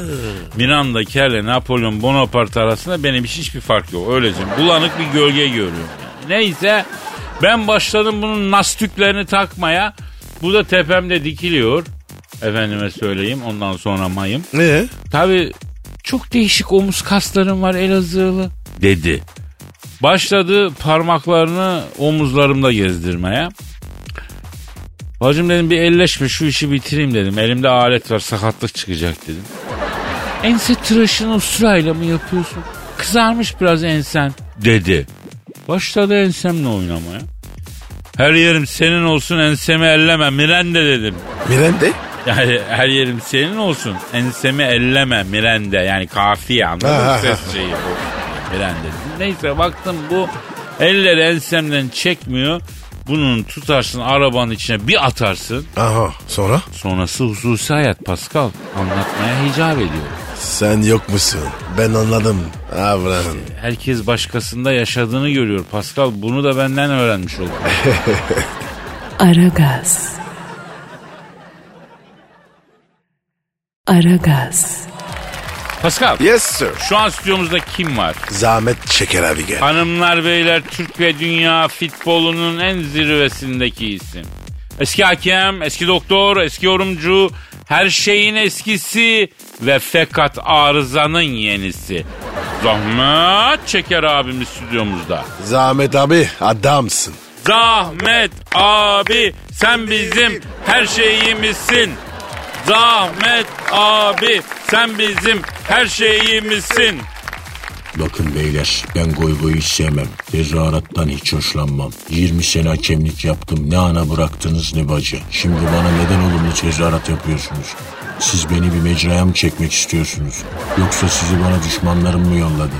Miranda Kerr'le Napolyon Bonaparte arasında benim hiçbir fark yok. Öylece bulanık bir gölge görüyorum. Yani. Neyse ben başladım bunun nastüklerini takmaya. Bu da tepemde dikiliyor. Efendime söyleyeyim ondan sonra mayım. Ne? Tabi çok değişik omuz kaslarım var Elazığlı dedi. Başladı parmaklarını omuzlarımda gezdirmeye. Bacım dedim bir elleşme şu işi bitireyim dedim. Elimde alet var sakatlık çıkacak dedim. Ense tıraşını sırayla mı yapıyorsun? Kızarmış biraz ensen dedi. Başladı ensemle oynamaya. Her yerim senin olsun ensemi elleme Miranda dedim. Miranda? Yani her yerim senin olsun. Ensemi elleme Miranda. Yani kafiye anladın mı? Ses şeyi bu. Miranda. Neyse baktım bu elleri ensemden çekmiyor. bunun tutarsın arabanın içine bir atarsın. Aha sonra? Sonrası hususi hayat Pascal. Anlatmaya hicap ediyor. Sen yok musun? Ben anladım. Avran. Herkes başkasında yaşadığını görüyor. Pascal bunu da benden öğrenmiş oldu. Aragaz. Aragaz. Pascal Yes sir. şu an stüdyomuzda kim var? Zahmet Şeker abi gel. Hanımlar beyler Türk ve dünya futbolunun en zirvesindeki isim. Eski hakem, eski doktor, eski yorumcu, her şeyin eskisi ve fakat arızanın yenisi. Zahmet Çeker abimiz stüdyomuzda. Zahmet abi adamsın. Zahmet abi sen bizim her şeyimizsin. Zahmet abi sen bizim her şeyimizsin. Bakın beyler ben goy goy hiç sevmem. Tezahürattan hiç hoşlanmam. 20 sene hakemlik yaptım. Ne ana bıraktınız ne bacı. Şimdi bana neden olumlu tezahürat yapıyorsunuz? Siz beni bir mecraya mı çekmek istiyorsunuz? Yoksa sizi bana düşmanlarım mı yolladı?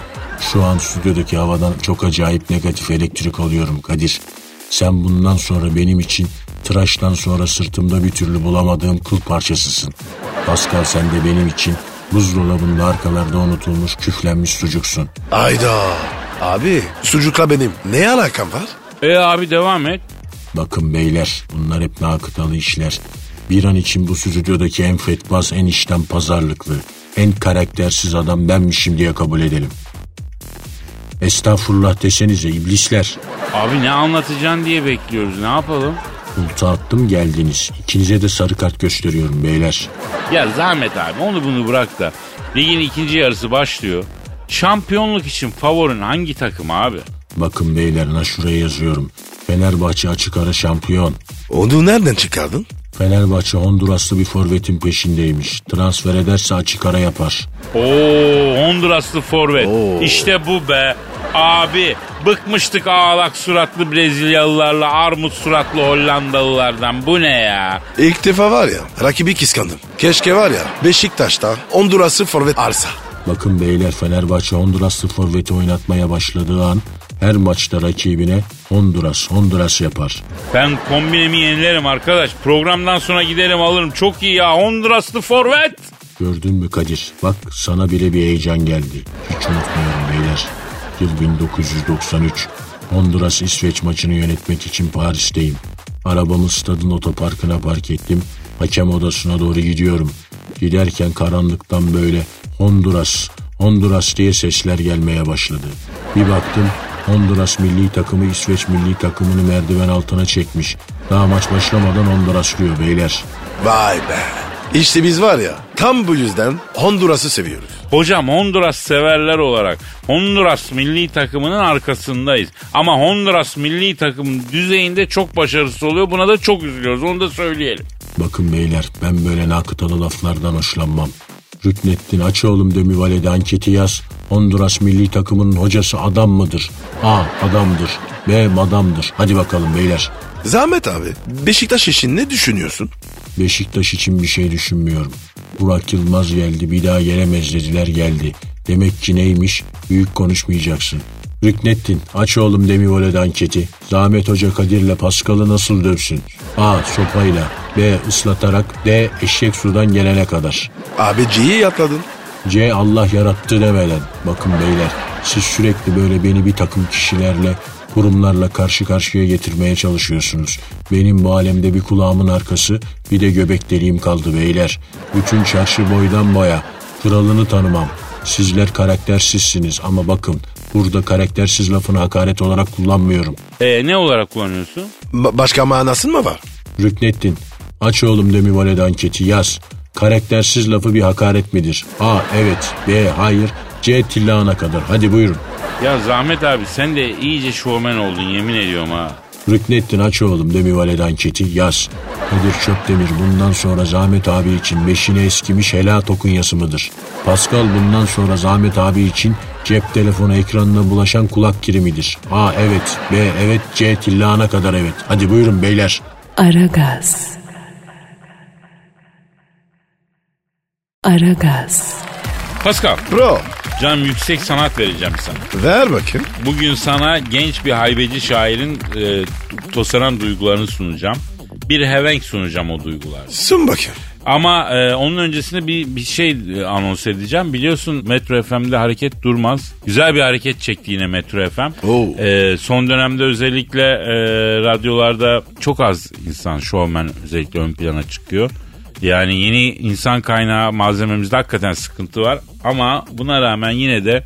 Şu an stüdyodaki havadan çok acayip negatif elektrik alıyorum Kadir. Sen bundan sonra benim için tıraştan sonra sırtımda bir türlü bulamadığım kıl parçasısın. Pascal sen de benim için buzdolabında arkalarda unutulmuş küflenmiş sucuksun. Ayda. Abi sucukla benim ne alakam var? E abi devam et. Bakın beyler bunlar hep nakıtalı işler. Bir an için bu stüdyodaki en fetbaz, en işten pazarlıklı, en karaktersiz adam benmişim diye kabul edelim. Estağfurullah desenize iblisler. Abi ne anlatacaksın diye bekliyoruz ne yapalım? Ulta attım geldiniz. İkinize de sarı kart gösteriyorum beyler. Ya zahmet abi onu bunu bırak da. Ligin ikinci yarısı başlıyor. Şampiyonluk için favorin hangi takım abi? Bakın beyler na şuraya yazıyorum. Fenerbahçe açık ara şampiyon. Onu nereden çıkardın? Fenerbahçe Honduraslı bir forvetin peşindeymiş. Transfer ederse açık ara yapar. Oo Honduraslı forvet. İşte bu be. Abi bıkmıştık ağlak suratlı Brezilyalılarla armut suratlı Hollandalılardan. Bu ne ya? İlk defa var ya rakibi kıskandım. Keşke var ya Beşiktaş'ta Honduras'ı forvet alsa. Bakın beyler Fenerbahçe Honduraslı forveti oynatmaya başladığı an her maçta rakibine Honduras, Honduras yapar. Ben kombinemi yenilerim arkadaş. Programdan sonra giderim alırım. Çok iyi ya Honduraslı forvet. Gördün mü Kadir? Bak sana bile bir heyecan geldi. Hiç unutmuyorum beyler. Yıl 1993. Honduras İsveç maçını yönetmek için Paris'teyim. Arabamı stadın otoparkına park ettim. Hakem odasına doğru gidiyorum. Giderken karanlıktan böyle Honduras, Honduras diye sesler gelmeye başladı. Bir baktım Honduras milli takımı İsveç milli takımını merdiven altına çekmiş. Daha maç başlamadan Honduraslıyor beyler. Vay be. İşte biz var ya tam bu yüzden Honduras'ı seviyoruz. Hocam Honduras severler olarak Honduras milli takımının arkasındayız. Ama Honduras milli takım düzeyinde çok başarısız oluyor. Buna da çok üzülüyoruz. Onu da söyleyelim. Bakın beyler ben böyle nakıtalı laflardan hoşlanmam. Rüknettin Açoğlum Demivalede anketi yaz. Honduras milli takımının hocası adam mıdır? A. Adamdır. B. Madamdır. Hadi bakalım beyler. Zahmet abi Beşiktaş için ne düşünüyorsun? Beşiktaş için bir şey düşünmüyorum. Burak Yılmaz geldi bir daha gelemez dediler geldi. Demek ki neymiş? Büyük konuşmayacaksın. Rüknettin aç oğlum Demivole'de anketi. Zahmet Hoca Kadir'le Paskal'ı nasıl dövsün? A. Sopayla. B. ıslatarak. D. Eşek sudan gelene kadar. Abi C'yi atladın. C Allah yarattı demeden. Bakın beyler siz sürekli böyle beni bir takım kişilerle kurumlarla karşı karşıya getirmeye çalışıyorsunuz. Benim bu alemde bir kulağımın arkası bir de göbek deliğim kaldı beyler. Bütün çarşı boydan boya. Kralını tanımam. Sizler karaktersizsiniz ama bakın burada karaktersiz lafını hakaret olarak kullanmıyorum. E, ne olarak kullanıyorsun? Ba- başka manası mı var? Rüknettin aç oğlum Demivalede anketi yaz. Karaktersiz lafı bir hakaret midir? A evet B hayır C tillağına kadar hadi buyurun. Ya Zahmet abi sen de iyice şovmen oldun yemin ediyorum ha. Rüknettin aç oğlum Demivalede anketi yaz. Kadir Çöpdemir bundan sonra Zahmet abi için beşine eskimiş helal okunyası mıdır? Pascal bundan sonra Zahmet abi için cep telefonu ekranına bulaşan kulak kirimidir. A evet B evet C tillağına kadar evet. Hadi buyurun beyler. Aragaz. Aragaz. Pascal Bro Canım yüksek sanat vereceğim sana. Ver bakayım. Bugün sana genç bir haybeci şairin e, tosaran duygularını sunacağım. Bir hevenk sunacağım o duygular. Sun bakayım. Ama e, onun öncesinde bir, bir şey e, anons edeceğim. Biliyorsun Metro FM'de hareket durmaz. Güzel bir hareket çekti yine Metro FM. Oo. E, son dönemde özellikle e, radyolarda çok az insan, şovmen özellikle ön plana çıkıyor. Yani yeni insan kaynağı malzememizde hakikaten sıkıntı var. Ama buna rağmen yine de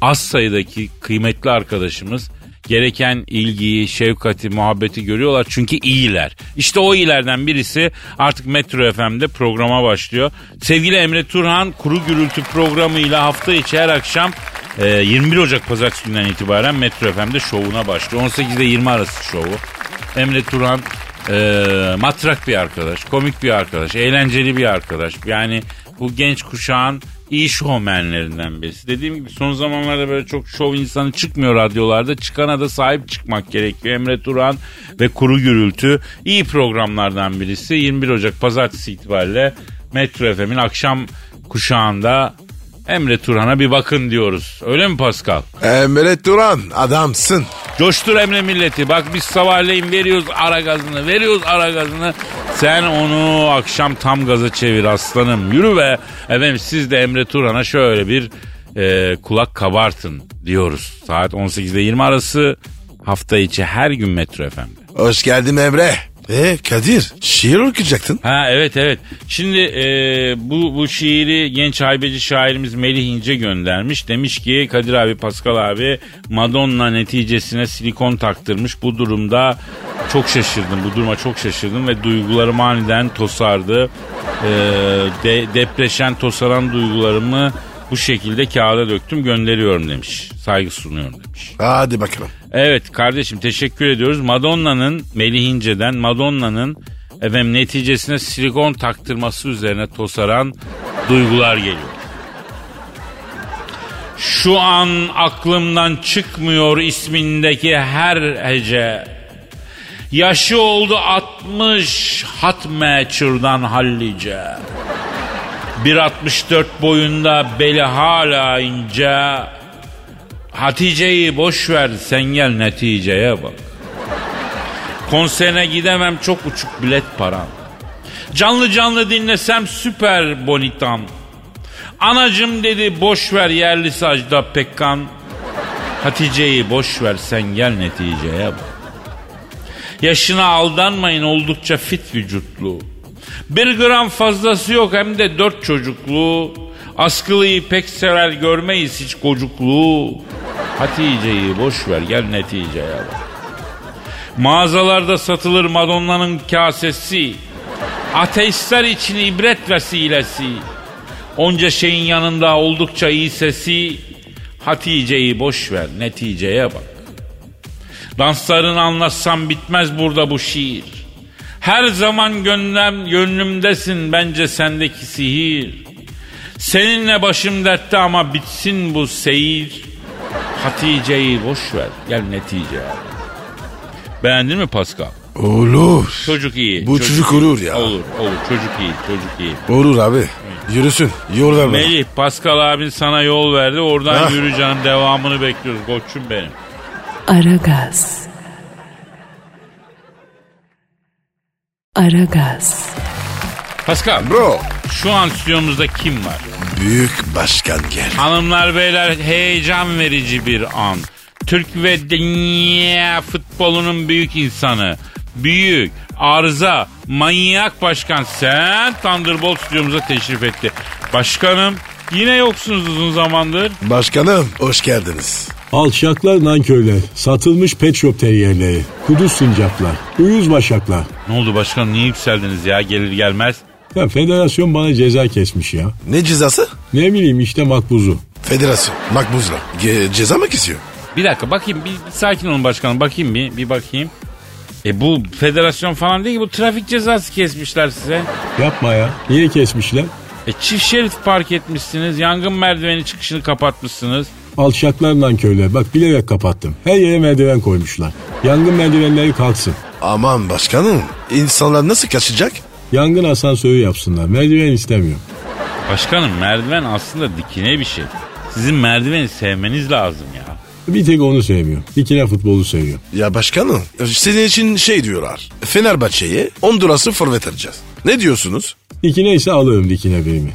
az sayıdaki kıymetli arkadaşımız gereken ilgiyi, şefkati, muhabbeti görüyorlar. Çünkü iyiler. İşte o iyilerden birisi artık Metro FM'de programa başlıyor. Sevgili Emre Turhan kuru gürültü programıyla hafta içi her akşam e, 21 Ocak pazartesi günden itibaren Metro FM'de şovuna başlıyor. 18 ile 20 arası şovu. Emre Turhan e, matrak bir arkadaş, komik bir arkadaş, eğlenceli bir arkadaş. Yani bu genç kuşağın iyi şovmenlerinden birisi. Dediğim gibi son zamanlarda böyle çok şov insanı çıkmıyor radyolarda. Çıkana da sahip çıkmak gerekiyor. Emre Turan ve Kuru Gürültü iyi programlardan birisi. 21 Ocak pazartesi itibariyle Metro FM'in akşam kuşağında Emre Turan'a bir bakın diyoruz. Öyle mi Pascal? Emre Turan adamsın. Coştur Emre milleti. Bak biz sabahleyin veriyoruz ara gazını, veriyoruz ara gazını. Sen onu akşam tam gaza çevir aslanım. Yürü be. Efendim siz de Emre Turan'a şöyle bir e, kulak kabartın diyoruz. Saat 18'de 20 arası hafta içi her gün Metro FM'de. Hoş geldin Emre. E Kadir şiir okuyacaktın. Ha evet evet. Şimdi e, bu bu şiiri genç haybeci şairimiz Melih İnce göndermiş. Demiş ki Kadir abi Pascal abi Madonna neticesine silikon taktırmış. Bu durumda çok şaşırdım. Bu duruma çok şaşırdım ve duygularım aniden tosardı. E, de, depreşen tosaran duygularımı bu şekilde kağıda döktüm gönderiyorum demiş. Saygı sunuyorum demiş. Hadi bakalım. Evet kardeşim teşekkür ediyoruz. Madonna'nın Melih İnce'den Madonna'nın efendim neticesine silikon taktırması üzerine tosaran duygular geliyor. Şu an aklımdan çıkmıyor ismindeki her hece. Yaşı oldu 60 hatme çırdan hallice. 1.64 boyunda beli hala ince. Hatice'yi boş ver sen gel neticeye bak. Konserine gidemem çok uçuk bilet param. Canlı canlı dinlesem süper bonitam. Anacım dedi boş ver yerli sacda pekkan. Hatice'yi boş ver sen gel neticeye bak. Yaşına aldanmayın oldukça fit vücutlu. Bir gram fazlası yok hem de dört çocuklu. Askılıyı pek sever görmeyiz hiç kocuklu. Hatice'yi boş ver gel neticeye bak. Mağazalarda satılır Madonna'nın kasesi. Ateistler için ibret vesilesi. Onca şeyin yanında oldukça iyi sesi. Hatice'yi boş ver neticeye bak. Danslarını anlatsam bitmez burada bu şiir. Her zaman gönlüm, gönlümdesin bence sendeki sihir. Seninle başım dertte ama bitsin bu seyir. Hatice'yi boş ver gel neticeye. Beğendin mi Pascal? Olur. Çocuk iyi. Bu çocuk olur ya. Olur olur çocuk iyi çocuk iyi. Olur abi. Yürüsün. Yol ver bana. Melih Pascal abin sana yol verdi oradan Hah. yürü canım devamını bekliyoruz koçum benim. Aragaz. Aragaz. Pascal Bro. şu an stüdyomuzda kim var? Büyük başkan gel. Hanımlar beyler heyecan verici bir an. Türk ve dünya futbolunun büyük insanı. Büyük, arıza, manyak başkan sen Thunderbolt stüdyomuza teşrif etti. Başkanım yine yoksunuz uzun zamandır. Başkanım hoş geldiniz. Alçaklar nankörler, satılmış pet shop teriyerleri, kuduz sincaplar, uyuz başaklar. Ne oldu başkanım niye yükseldiniz ya gelir gelmez? Ya federasyon bana ceza kesmiş ya. Ne cezası? Ne bileyim işte makbuzu. Federasyon. Makbuzla. Ge- ceza mı kesiyor? Bir dakika bakayım bir, bir sakin olun başkanım bakayım bir, bir bakayım. E bu federasyon falan değil ki bu trafik cezası kesmişler size. Yapma ya. Niye kesmişler? E çift şerit park etmişsiniz. Yangın merdiveni çıkışını kapatmışsınız. Alçaklar nankörler. Bak bilerek kapattım. Her yere merdiven koymuşlar. Yangın merdivenleri kalksın. Aman başkanım. insanlar nasıl kaçacak? Yangın asansörü yapsınlar. Merdiven istemiyorum. Başkanım merdiven aslında dikine bir şey. Sizin merdiveni sevmeniz lazım ya. Bir tek onu sevmiyor. Dikine futbolu seviyor. Ya başkanım sizin için şey diyorlar. Fenerbahçe'ye Honduras'ı forvet edeceğiz. Ne diyorsunuz? Dikine ise alırım dikine birimi.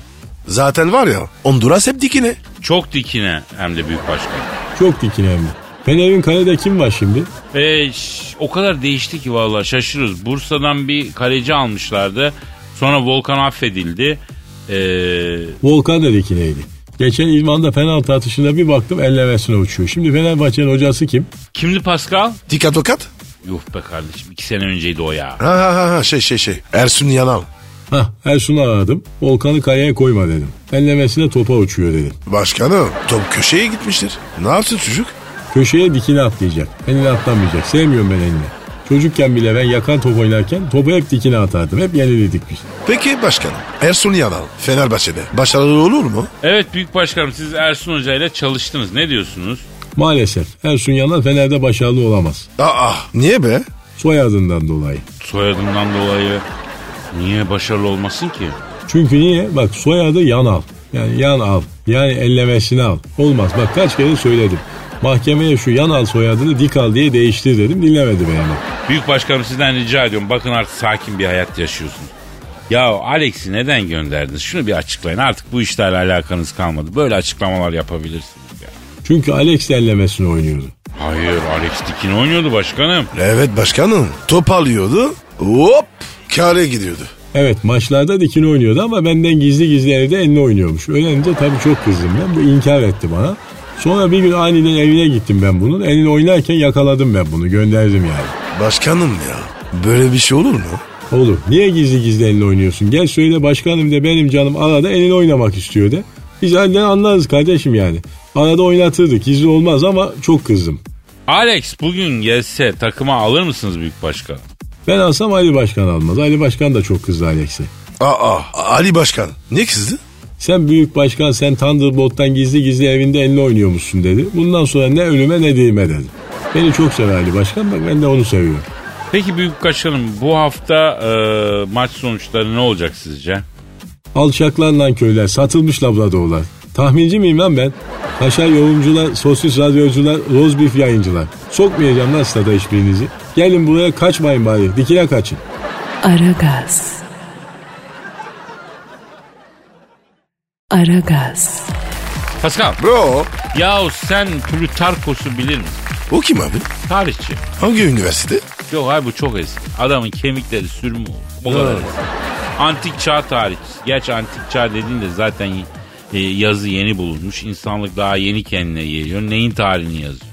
Zaten var ya Honduras hep dikine. Çok dikine hem de büyük başkan. Çok dikine hem de. Fener'in kalede kim var şimdi? E, o kadar değişti ki vallahi şaşırırız. Bursa'dan bir kaleci almışlardı. Sonra Volkan affedildi. E, Volkan da dikineydi. Geçen İlman'da penaltı atışında bir baktım ellemesine uçuyor. Şimdi Fenerbahçe'nin hocası kim? kimdi Pascal? Dikkat tokat. Yuh be kardeşim iki sene önceydi o ya. Ha ha ha, ha şey şey şey. Ersun Yanal. Hah Ersun'u aradım. Volkan'ı kayaya koyma dedim. Ellemesine topa uçuyor dedim. Başkanım top köşeye gitmiştir. Ne yapsın çocuk? Köşeye dikine atlayacak. Eline atlamayacak. Sevmiyorum ben elini. Çocukken bile ben yakan top oynarken topu hep dikine atardım. Hep yeniliydik biz. Peki başkanım Ersun Yanal Fenerbahçe'de başarılı olur mu? Evet büyük başkanım siz Ersun Hoca ile çalıştınız. Ne diyorsunuz? Maalesef Ersun Yanal Fener'de başarılı olamaz. Aa niye be? Soyadından dolayı. Soyadından dolayı niye başarılı olmasın ki? Çünkü niye? Bak soyadı Yanal. Yani yan al. Yani ellemesini al. Olmaz. Bak kaç kere söyledim. Mahkemeye şu Yanal soyadını dik al diye değiştir dedim. Dinlemedi beni. Büyük başkanım sizden rica ediyorum. Bakın artık sakin bir hayat yaşıyorsunuz. Ya Alex'i neden gönderdiniz? Şunu bir açıklayın. Artık bu işlerle alakanız kalmadı. Böyle açıklamalar yapabilirsiniz ya. Çünkü Alex ellemesini oynuyordu. Hayır Alex Dikin oynuyordu başkanım. Evet başkanım top alıyordu hop kare gidiyordu. Evet maçlarda dikini oynuyordu ama benden gizli gizli evde elini oynuyormuş. Öğrenince tabii çok kızdım ben. Bu inkar etti bana. Sonra bir gün aniden evine gittim ben bunun. Elini oynarken yakaladım ben bunu. Gönderdim yani. Başkanım ya böyle bir şey olur mu? Olur. Niye gizli gizli elini oynuyorsun? Gel söyle başkanım de benim canım arada elini oynamak istiyor de. Biz halden anlarız kardeşim yani. Arada oynatırdık. Gizli olmaz ama çok kızdım. Alex bugün gelse takıma alır mısınız büyük başkan? Ben alsam Ali Başkan almaz. Ali Başkan da çok kızdı Alex'e. Aa Ali Başkan ne kızdı? Sen büyük başkan sen Thunderbolt'tan gizli gizli evinde elini oynuyormuşsun dedi. Bundan sonra ne ölüme ne dirime dedi. Beni çok sever Ali Başkan bak ben de onu seviyorum. Peki büyük başkanım bu hafta e, maç sonuçları ne olacak sizce? Alçaklar lan köyler satılmış labradorlar. Tahminci miyim lan ben? Kaşar yorumcular, sosis radyocular, rozbif yayıncılar. Sokmayacağım lan stada hiçbirinizi. Gelin buraya kaçmayın bari. Dikine kaçın. Aragaz. Aragaz. Pascal Bro yahu sen Plutarkos'u bilir misin? o kim abi? Tarihçi. Hangi üniversite? Yok hayır bu çok eski. Adamın kemikleri sürmü oldu. O kadar eski. Antik çağ tarihçisi. Gerçi antik çağ dediğinde zaten e, yazı yeni bulunmuş. İnsanlık daha yeni kendine geliyor. Neyin tarihini yazıyor?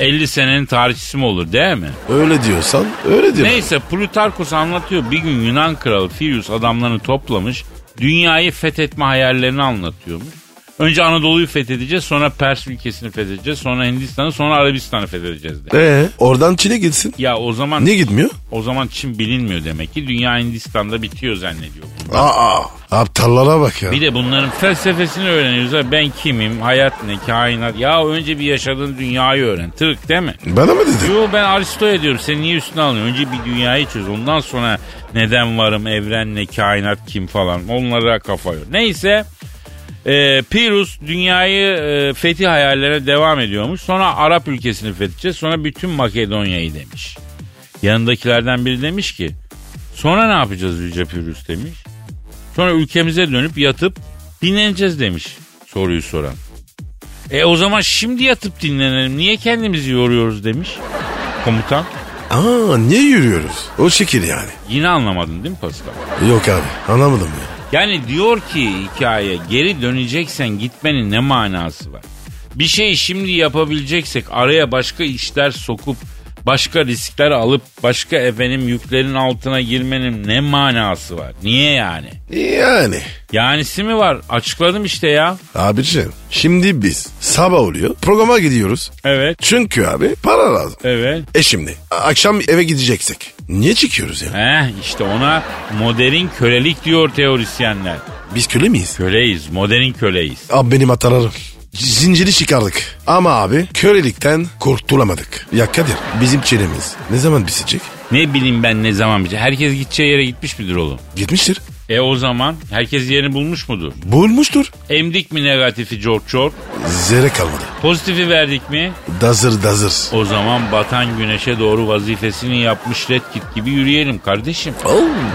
50 senenin tarihçisi mi olur değil mi? Öyle diyorsan öyle diyor. Neyse Plutarkos anlatıyor. Bir gün Yunan kralı Firius adamlarını toplamış. Dünyayı fethetme hayallerini anlatıyormuş. Önce Anadolu'yu fethedeceğiz, sonra Pers ülkesini fethedeceğiz, sonra Hindistan'ı, sonra Arabistan'ı fethedeceğiz de. Ee, oradan Çin'e gitsin. Ya o zaman Niye gitmiyor? o zaman Çin bilinmiyor demek ki. Dünya Hindistan'da bitiyor zannediyor. Aa aptallara bak ya. Bir de bunların felsefesini öğreniyoruz. ha. Ben kimim, hayat ne, kainat. Ya önce bir yaşadığın dünyayı öğren. Tırık değil mi? Bana mı dedin? Yo ben Aristo'ya diyorum. Sen niye üstüne alıyorsun? Önce bir dünyayı çöz. Ondan sonra neden varım, evren ne, kainat kim falan. Onlara kafa yor. Neyse. E, Pirus dünyayı e, fethi hayallerine devam ediyormuş. Sonra Arap ülkesini fethedeceğiz. Sonra bütün Makedonya'yı demiş. Yanındakilerden biri demiş ki sonra ne yapacağız Yüce Pirus demiş. Sonra ülkemize dönüp yatıp dinleneceğiz demiş soruyu soran. E o zaman şimdi yatıp dinlenelim. Niye kendimizi yoruyoruz demiş komutan. Aa niye yürüyoruz? O şekil yani. Yine anlamadın değil mi Pascal? Yok abi anlamadım ya. Yani diyor ki hikaye geri döneceksen gitmenin ne manası var? Bir şeyi şimdi yapabileceksek araya başka işler sokup başka riskler alıp başka efendim yüklerin altına girmenin ne manası var? Niye yani? Yani. Yanisi mi var? Açıkladım işte ya. Abiciğim şimdi biz sabah oluyor programa gidiyoruz. Evet, Çünkü abi para lazım. evet. E şimdi akşam eve gideceksek niye çıkıyoruz ya? Heh işte ona modern kölelik diyor teorisyenler. Biz köle miyiz? Köleyiz, modern köleyiz. Abi benim hatalarım. Zinciri çıkardık. Ama abi kölelikten kurtulamadık. Ya Kadir bizim çenemiz ne zaman bitecek? Ne bileyim ben ne zaman bitecek. Herkes gideceği yere gitmiş midir oğlum? Gitmiştir. E o zaman herkes yerini bulmuş mudur? Bulmuştur. Emdik mi negatifi çok çok? Zere kalmadı. Pozitifi verdik mi? Dazır dazır. O zaman batan güneşe doğru vazifesini yapmış Red Kit gibi yürüyelim kardeşim.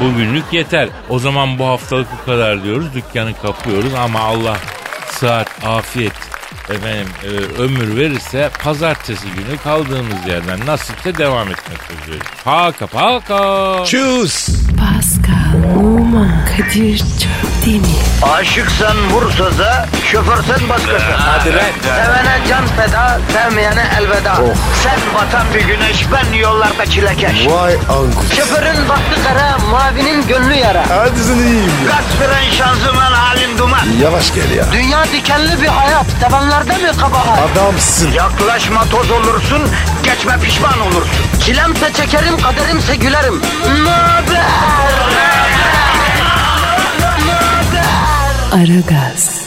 Bugünlük yeter. O zaman bu haftalık bu kadar diyoruz. Dükkanı kapıyoruz ama Allah Mozart auf jetzt. Efendim e, ömür verirse pazartesi günü kaldığımız yerden nasipse devam etmek üzere. Paka paka. Tschüss. Pascal, Oman, Kadir çok değil mi? Aşıksan vursa da, şoförsen başkasın. Hadi Sevene can feda, sevmeyene elveda. Sen batan bir güneş, ben yollarda çilekeş. Vay anku. Şoförün baktı kara, mavinin gönlü yara. Hadi sen iyiyim ya. Kasperen şanzıman halin duman. Yavaş gel ya. Dünya dikenli bir hayat, sevenlerde mi kabahar? Adamsın. Yaklaşma toz olursun, geçme pişman olursun. Çilemse çekerim, kaderimse gülerim. Möber! Aragaz.